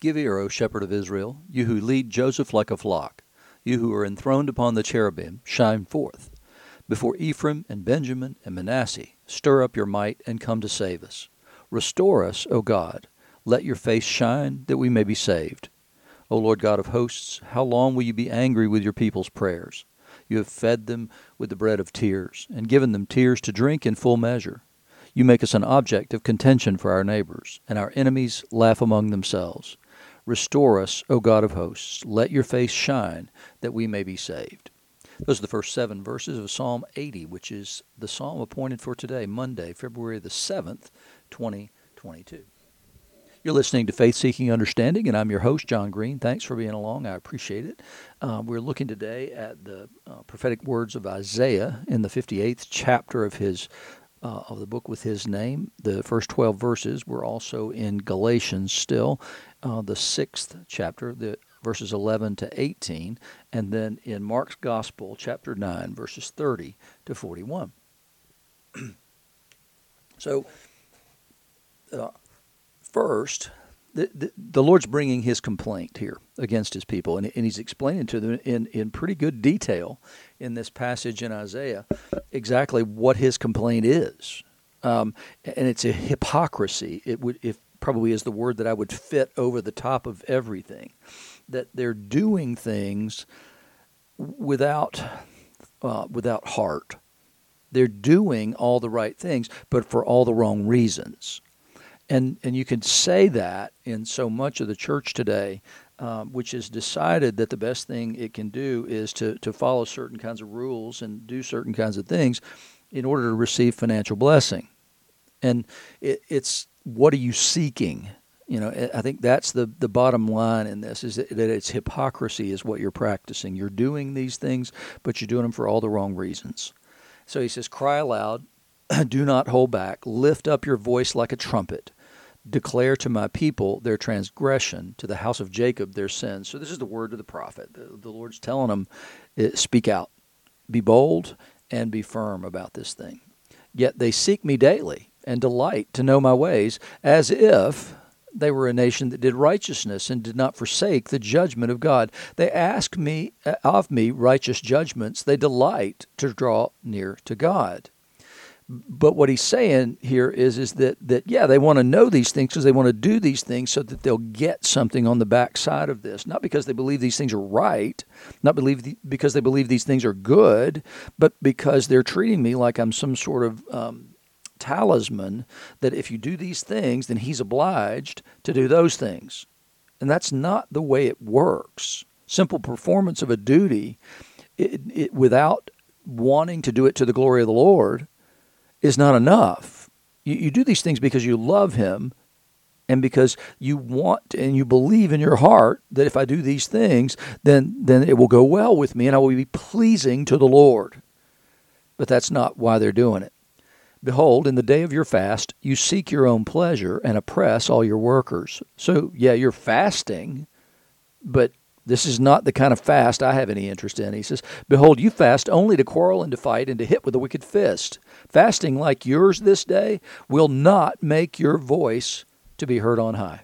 Give ear, O shepherd of Israel, you who lead Joseph like a flock, you who are enthroned upon the cherubim, shine forth. Before Ephraim and Benjamin and Manasseh, stir up your might and come to save us. Restore us, O God. Let your face shine that we may be saved. O Lord God of hosts, how long will you be angry with your people's prayers? You have fed them with the bread of tears, and given them tears to drink in full measure. You make us an object of contention for our neighbors, and our enemies laugh among themselves. Restore us, O God of hosts. Let your face shine, that we may be saved. Those are the first seven verses of Psalm 80, which is the psalm appointed for today, Monday, February the 7th, 2022. You're listening to Faith Seeking Understanding, and I'm your host, John Green. Thanks for being along. I appreciate it. Uh, we're looking today at the uh, prophetic words of Isaiah in the 58th chapter of his uh, of the book with his name. The first 12 verses were also in Galatians still, uh, the sixth chapter, the verses 11 to 18, and then in Mark's Gospel, chapter 9, verses 30 to 41. so, uh, first, the, the, Lord's bringing his complaint here against his people, and, and he's explaining to them in, in pretty good detail in this passage in Isaiah exactly what his complaint is. Um, and it's a hypocrisy. It would, if probably is the word that I would fit over the top of everything, that they're doing things without uh, without heart. They're doing all the right things, but for all the wrong reasons and and you can say that in so much of the church today, um, which has decided that the best thing it can do is to to follow certain kinds of rules and do certain kinds of things in order to receive financial blessing, and it, it's what are you seeking? You know, I think that's the the bottom line in this is that, that it's hypocrisy is what you're practicing. You're doing these things, but you're doing them for all the wrong reasons. So he says, "Cry aloud." do not hold back. Lift up your voice like a trumpet declare to my people their transgression, to the house of Jacob their sins. So this is the word of the prophet. The, Lord's telling them, eh, speak out, be bold, and be firm about this thing. Yet they seek me daily and delight to know my ways, as if they were a nation that did righteousness and did not forsake the judgment of God. They ask me eh, of me righteous judgments. They delight to draw near to God. But what he's saying here is is that that yeah they want to know these things because they want to do these things so that they'll get something on the backside of this, not because they believe these things are right, not believe the, because they believe these things are good, but because they're treating me like I'm some sort of um, talisman that if you do these things, then he's obliged to do those things, and that's not the way it works. Simple performance of a duty, it, it, without wanting to do it to the glory of the Lord is not enough. You, you do these things because you love Him and because you want and you believe in your heart that if I do these things, then, then it will go well with me and I will be pleasing to the Lord. But that's not why they're doing it. Behold, in the day of your fast, you seek your own pleasure and oppress all your workers. So, yeah, you're fasting, but this is not the kind of fast I have any interest in. He says, Behold, you fast only to quarrel and to fight and to hit with a wicked fist. Fasting like yours this day will not make your voice to be heard on high.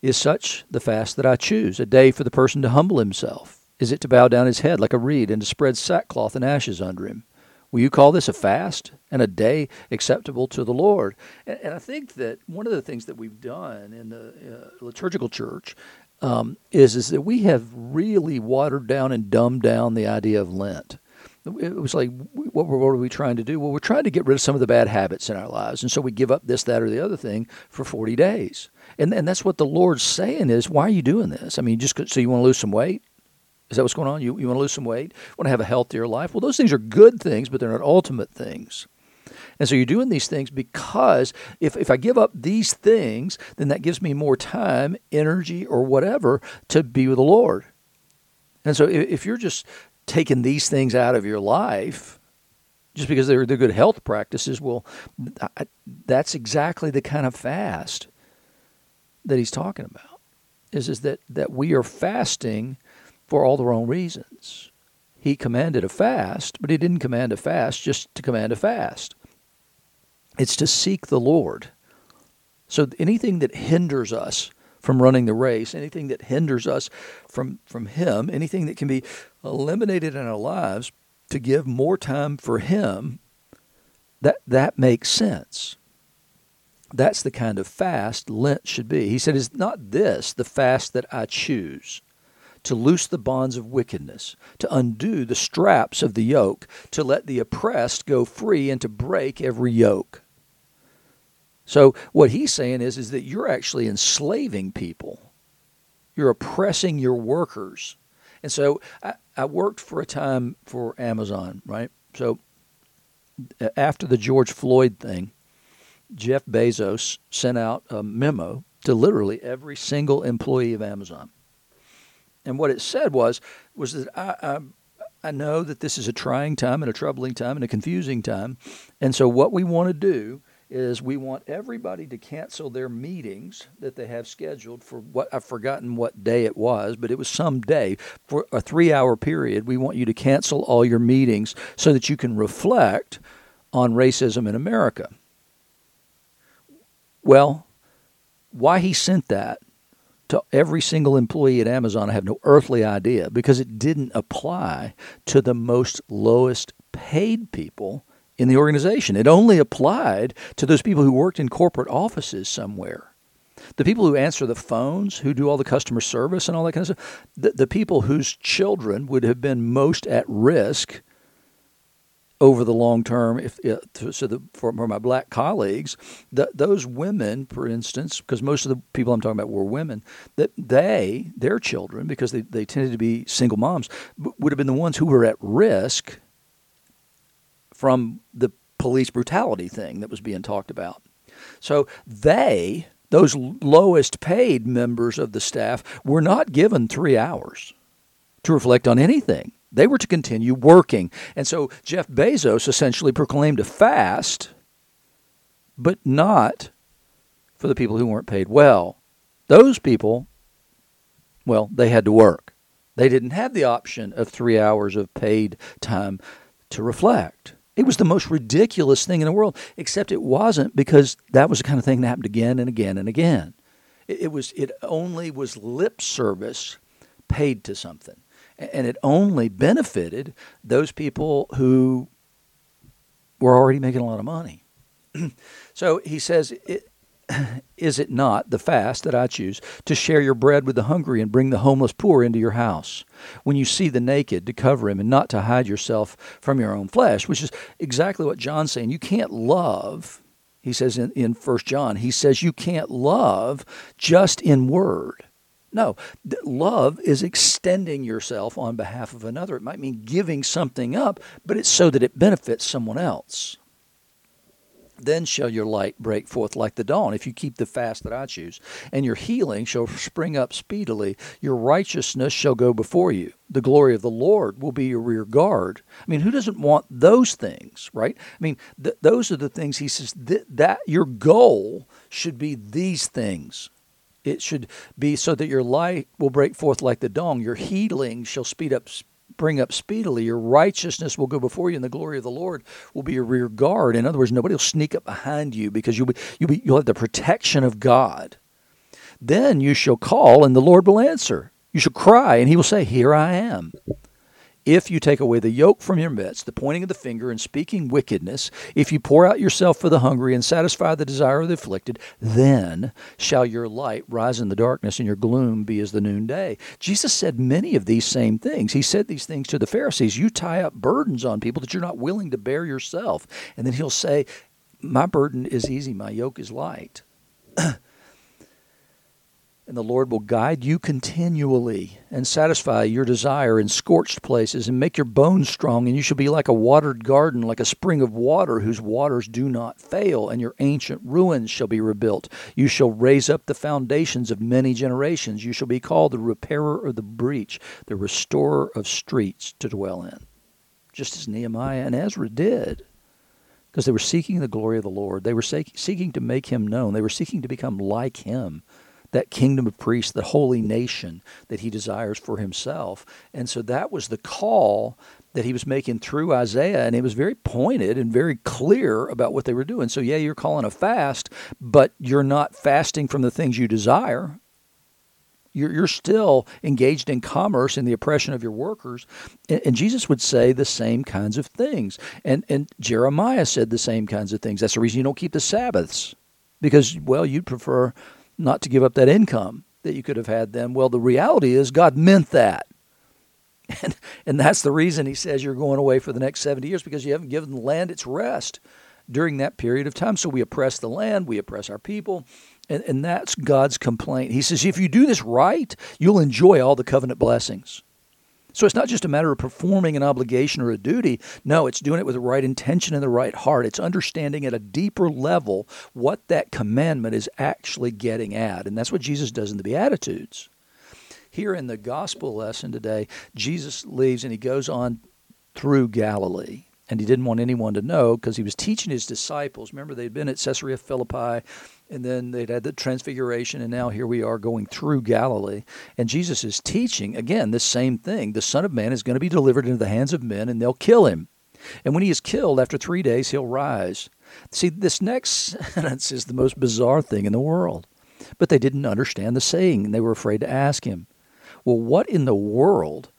Is such the fast that I choose, a day for the person to humble himself? Is it to bow down his head like a reed and to spread sackcloth and ashes under him? Will you call this a fast and a day acceptable to the Lord? And, I think that one of the things that we've done in the uh, liturgical church um, is is that we have really watered down and dumbed down the idea of Lent. It was like, what were, what are we trying to do? Well, we're trying to get rid of some of the bad habits in our lives, and so we give up this, that, or the other thing for forty days. And and that's what the Lord's saying is, why are you doing this? I mean, just so you want to lose some weight? Is that what's going on? You you want to lose some weight? Want to have a healthier life? Well, those things are good things, but they're not ultimate things. And so you're doing these things because if, if I give up these things, then that gives me more time, energy, or whatever to be with the Lord. And so if you're just taking these things out of your life, just because they're, they're good health practices, well, I, that's exactly the kind of fast that he's talking about. Is, is that, that we are fasting for all the wrong reasons. He commanded a fast, but he didn't command a fast just to command a fast. It's to seek the Lord. So anything that hinders us from running the race, anything that hinders us from, from Him, anything that can be eliminated in our lives to give more time for Him, that, that makes sense. That's the kind of fast Lent should be. He said, Is not this the fast that I choose? To loose the bonds of wickedness, to undo the straps of the yoke, to let the oppressed go free, and to break every yoke. So what he's saying is, is that you're actually enslaving people. You're oppressing your workers. And so I, I worked for a time for Amazon, right? So uh, after the George Floyd thing, Jeff Bezos sent out a memo to literally every single employee of Amazon. And what it said was was that I, I, I know that this is a trying time and a troubling time and a confusing time, and so what we want to do is we want everybody to cancel their meetings that they have scheduled for what I've forgotten what day it was, but it was some day for a three hour period. We want you to cancel all your meetings so that you can reflect on racism in America. Well, why he sent that to every single employee at Amazon, I have no earthly idea because it didn't apply to the most lowest paid people in the organization. It only applied to those people who worked in corporate offices somewhere. The people who answer the phones, who do all the customer service and all that kind of stuff, the, the people whose children would have been most at risk over the long term. If uh, so, the, for, for my black colleagues, the, those women, for instance, because most of the people I'm talking about were women, that they, their children, because they, they tended to be single moms, would have been the ones who were at risk from the police brutality thing that was being talked about. So they, those lowest paid members of the staff, were not given three hours to reflect on anything. They were to continue working. And so Jeff Bezos essentially proclaimed a fast, but not for the people who weren't paid well. Those people, well, they had to work. They didn't have the option of three hours of paid time to reflect. It was the most ridiculous thing in the world, except it wasn't because that was the kind of thing that happened again and again and again. It, it was it only was lip service paid to something and it only benefited those people who were already making a lot of money. so he says, Is it not the fast that I choose to share your bread with the hungry and bring the homeless poor into your house? When you see the naked, to cover him and not to hide yourself from your own flesh, which is exactly what John's saying. You can't love, he says in, in 1 John, he says you can't love just in word. No, love is extending yourself on behalf of another. It might mean giving something up, but it's so that it benefits someone else. Then shall your light break forth like the dawn, if you keep the fast that I choose. And your healing shall spring up speedily. Your righteousness shall go before you. The glory of the Lord will be your rear guard. I mean, who doesn't want those things, right? I mean, th- those are the things he says th- that your goal should be these things it should be so that your light will break forth like the dawn. Your healing shall speed up, bring up speedily. Your righteousness will go before you, and the glory of the Lord will be your rear guard. In other words, nobody will sneak up behind you because you'll be, you'll be you'll have the protection of God. Then you shall call, and the Lord will answer. You shall cry, and He will say, "Here I am." If you take away the yoke from your midst, the pointing of the finger and speaking wickedness, if you pour out yourself for the hungry and satisfy the desire of the afflicted, then shall your light rise in the darkness and your gloom be as the noonday. Jesus said many of these same things. He said these things to the Pharisees. You tie up burdens on people that you're not willing to bear yourself. And then he'll say, My burden is easy, my yoke is light. And the Lord will guide you continually and satisfy your desire in scorched places and make your bones strong. And you shall be like a watered garden, like a spring of water whose waters do not fail. And your ancient ruins shall be rebuilt. You shall raise up the foundations of many generations. You shall be called the repairer of the breach, the restorer of streets to dwell in. Just as Nehemiah and Ezra did because they were seeking the glory of the Lord. They were seeking to make him known. They were seeking to become like him that kingdom of priests, the holy nation that he desires for himself. And so that was the call that he was making through Isaiah, and it was very pointed and very clear about what they were doing. So, yeah, you're calling a fast, but you're not fasting from the things you desire. You're, you're still engaged in commerce and the oppression of your workers. And, and, Jesus would say the same kinds of things. And, and Jeremiah said the same kinds of things. That's the reason you don't keep the Sabbaths, because, well, you'd prefer not to give up that income that you could have had then. Well, the reality is God meant that. And, and that's the reason he says you're going away for the next 70 years because you haven't given the land its rest during that period of time. So we oppress the land, we oppress our people, and, and that's God's complaint. He says, if you do this right, you'll enjoy all the covenant blessings. So it's not just a matter of performing an obligation or a duty. No, it's doing it with the right intention and the right heart. It's understanding at a deeper level what that commandment is actually getting at. And that's what Jesus does in the Beatitudes. Here in the gospel lesson today, Jesus leaves and he goes on through Galilee and he didn't want anyone to know because he was teaching his disciples. Remember, they'd been at Caesarea Philippi, and then they'd had the transfiguration, and now here we are going through Galilee. And Jesus is teaching, again, the same thing. The Son of Man is going to be delivered into the hands of men, and they'll kill him. And when he is killed, after three days, he'll rise. See, this next sentence is the most bizarre thing in the world. But they didn't understand the saying, and they were afraid to ask him. Well, what in the world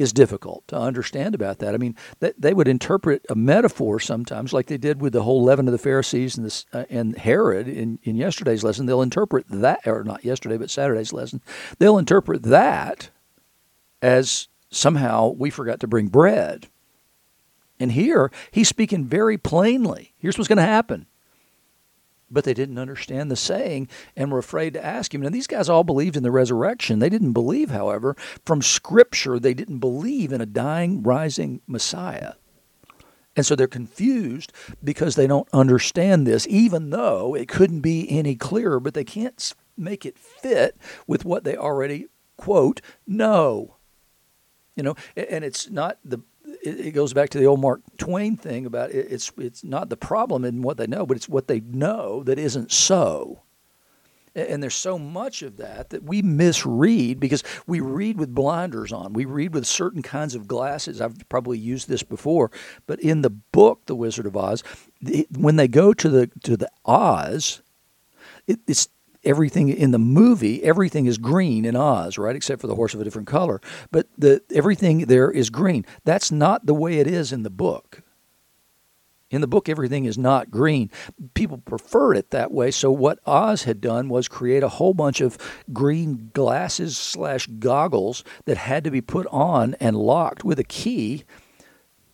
is difficult to understand about that. I mean, they, they would interpret a metaphor sometimes, like they did with the whole leaven of the Pharisees and, this, uh, and Herod in, in yesterday's lesson. They'll interpret that, or not yesterday, but Saturday's lesson. They'll interpret that as somehow we forgot to bring bread. And here, he's speaking very plainly. Here's what's going to happen but they didn't understand the saying and were afraid to ask him. And these guys all believed in the resurrection. They didn't believe, however, from Scripture, they didn't believe in a dying, rising Messiah. And so they're confused because they don't understand this, even though it couldn't be any clearer, but they can't make it fit with what they already, quote, know. You know, and it's not the it, it, goes back to the old Mark Twain thing about it, it's it's not the problem in what they know, but it's what they know that isn't so. And there's so much of that that we misread because we read with blinders on. We read with certain kinds of glasses. I've probably used this before, but in the book, The Wizard of Oz, when they go to the to the Oz, it, it's everything in the movie, everything is green in Oz, right? Except for the horse of a different color. But the everything there is green. That's not the way it is in the book. In the book, everything is not green. People prefer it that way. So what Oz had done was create a whole bunch of green glasses slash goggles that had to be put on and locked with a key,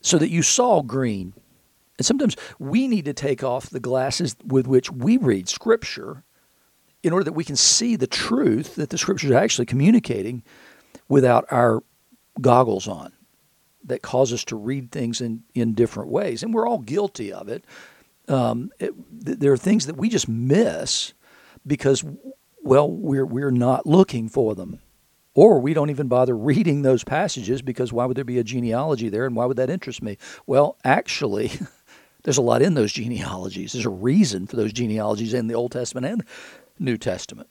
so that you saw green. And sometimes we need to take off the glasses with which we read Scripture in order that we can see the truth that the scriptures are actually communicating without our goggles on that cause us to read things in, in different ways. And we're all guilty of it. Um, it there are things that we just miss because, well, we're, we're not looking for them. Or we don't even bother reading those passages because why would there be a genealogy there and why would that interest me? Well, actually, there's a lot in those genealogies. There's a reason for those genealogies in the Old Testament and New Testament.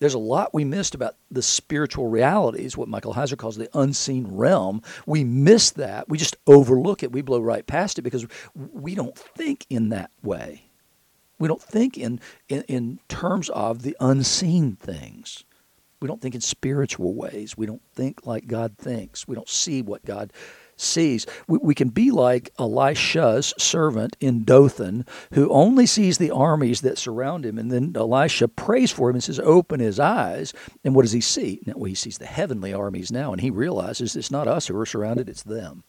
There's a lot we missed about the spiritual realities, what Michael Heiser calls the unseen realm. We miss that. We just overlook it. We blow right past it because we don't think in that way. We don't think in, in, in terms of the unseen things. We don't think in spiritual ways. We don't think like God thinks. We don't see what God sees. We, we can be like Elisha's servant in Dothan, who only sees the armies that surround him. And then Elisha prays for him and says, Open his eyes. And what does he see? Now, well, he sees the heavenly armies now, and he realizes it's not us who are surrounded, it's them.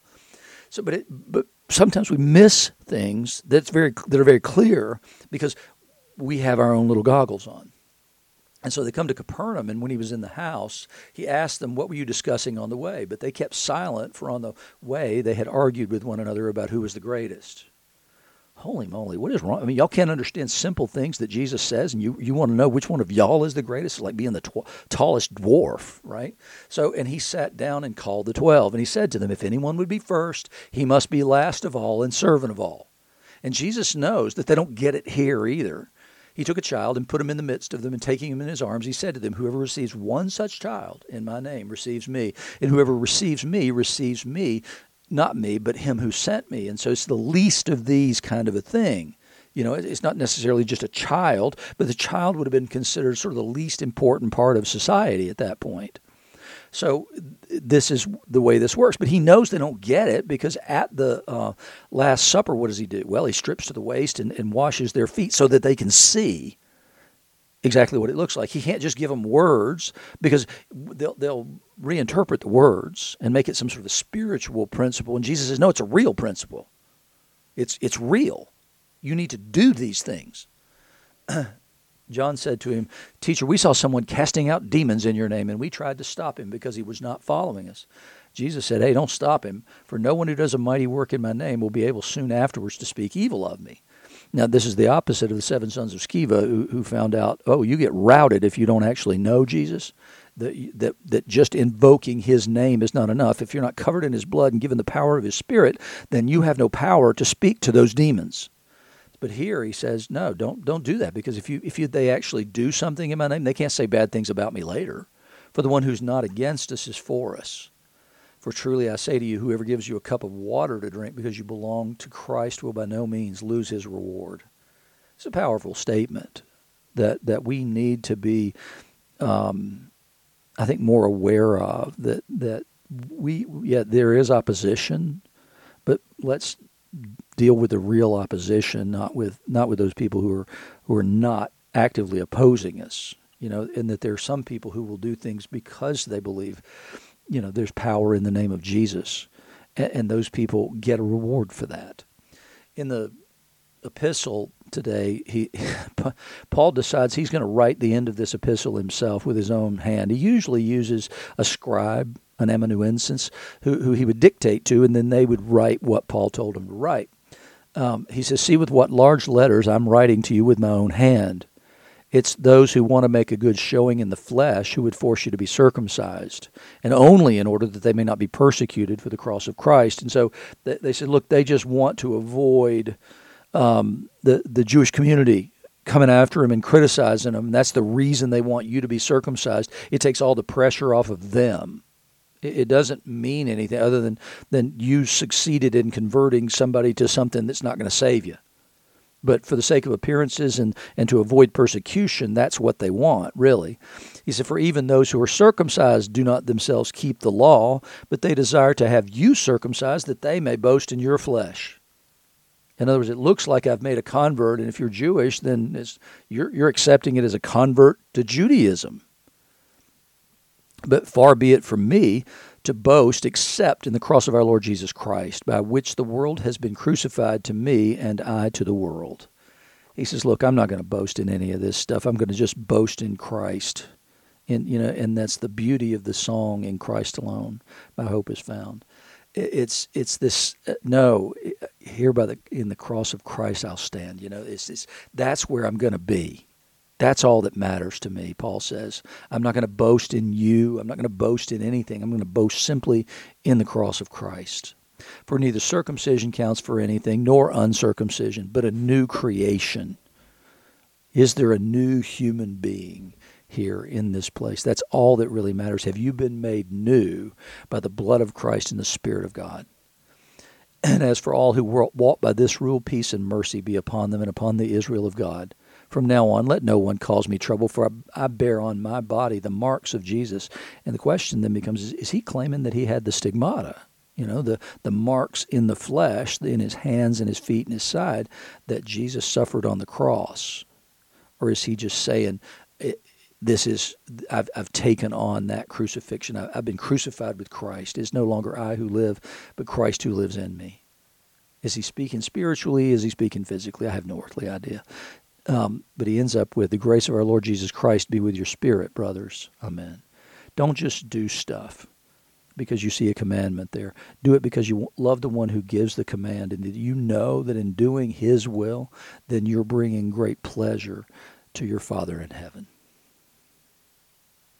So, but, it, but sometimes we miss things that's very, that are very clear because we have our own little goggles on. And so they come to Capernaum, and when he was in the house, he asked them, What were you discussing on the way? But they kept silent, for on the way they had argued with one another about who was the greatest. Holy moly, what is wrong? I mean, y'all can't understand simple things that Jesus says, and you, you want to know which one of y'all is the greatest? It's like being the tw- tallest dwarf, right? So, and he sat down and called the twelve, and he said to them, If anyone would be first, he must be last of all and servant of all. And Jesus knows that they don't get it here either. He took a child and put him in the midst of them, and taking him in his arms, he said to them, Whoever receives one such child in my name receives me, and whoever receives me receives me, not me, but him who sent me. And so it's the least of these kind of a thing. You know, it's not necessarily just a child, but the child would have been considered sort of the least important part of society at that point. So this is the way this works. But he knows they don't get it because at the uh, Last Supper, what does he do? Well, he strips to the waist and, and washes their feet so that they can see exactly what it looks like. He can't just give them words because they'll, they'll reinterpret the words and make it some sort of a spiritual principle. And Jesus says, no, it's a real principle. It's, it's real. You need to do these things. John said to him, Teacher, we saw someone casting out demons in your name, and we tried to stop him because he was not following us. Jesus said, Hey, don't stop him, for no one who does a mighty work in my name will be able soon afterwards to speak evil of me. Now, this is the opposite of the seven sons of Sceva who, who found out, oh, you get routed if you don't actually know Jesus. That, that, that just invoking his name is not enough. If you're not covered in his blood and given the power of his spirit, then you have no power to speak to those demons. But here he says, no, don't don't do that because if you if you, they actually do something in my name, they can't say bad things about me later. For the one who's not against us is for us. For truly I say to you, whoever gives you a cup of water to drink because you belong to Christ will by no means lose his reward. It's a powerful statement that that we need to be, um, I think, more aware of that that we yeah there is opposition, but let's deal with the real opposition, not with not with those people who are who are not actively opposing us. You know, and that there are some people who will do things because they believe, you know, there's power in the name of Jesus, and, and those people get a reward for that. In the epistle today, he Paul decides he's going to write the end of this epistle himself with his own hand. He usually uses a scribe, an amanuensis, who, who he would dictate to, and then they would write what Paul told him to write. Um, he says, See with what large letters I'm writing to you with my own hand. It's those who want to make a good showing in the flesh who would force you to be circumcised, and only in order that they may not be persecuted for the cross of Christ. And so they said, Look, they just want to avoid um, the, the Jewish community coming after him and criticizing him. That's the reason they want you to be circumcised. It takes all the pressure off of them. It doesn't mean anything other than, than you succeeded in converting somebody to something that's not going to save you. But for the sake of appearances and, and to avoid persecution, that's what they want, really. He said, For even those who are circumcised do not themselves keep the law, but they desire to have you circumcised that they may boast in your flesh. In other words, it looks like I've made a convert, and if you're Jewish, then you're, you're accepting it as a convert to Judaism. But far be it from me to boast except in the cross of our Lord Jesus Christ, by which the world has been crucified to me and I to the world. He says, Look, I'm not going to boast in any of this stuff. I'm going to just boast in Christ. And, you know, and that's the beauty of the song, In Christ Alone, My Hope is Found. It's it's this uh, no here by the in the cross of Christ I'll stand you know it's, it's that's where I'm going to be that's all that matters to me, Paul says. I'm not going to boast in you. I'm not going to boast in anything. I'm going to boast simply in the cross of Christ. For neither circumcision counts for anything nor uncircumcision, but a new creation. Is there a new human being here in this place? That's all that really matters. Have you been made new by the blood of Christ and the Spirit of God? And as for all who walk by this rule, peace and mercy be upon them and upon the Israel of God. From now on, let no one cause me trouble, for I, I bear on my body the marks of Jesus. And the question then becomes is, is he claiming that he had the stigmata? You know, the, the marks in the flesh, in his hands and his feet and his side, that Jesus suffered on the cross? Or is he just saying, this is I've, I've taken on that crucifixion. I, have been crucified with Christ. It's no longer I who live, but Christ who lives in me. Is he speaking spiritually? Is he speaking physically? I have no earthly idea. Um, but he ends up with the grace of our Lord Jesus Christ be with your spirit, brothers. Amen. Don't just do stuff because you see a commandment there. Do it because you love the one who gives the command and that you know that in doing his will, then you're bringing great pleasure to your Father in heaven.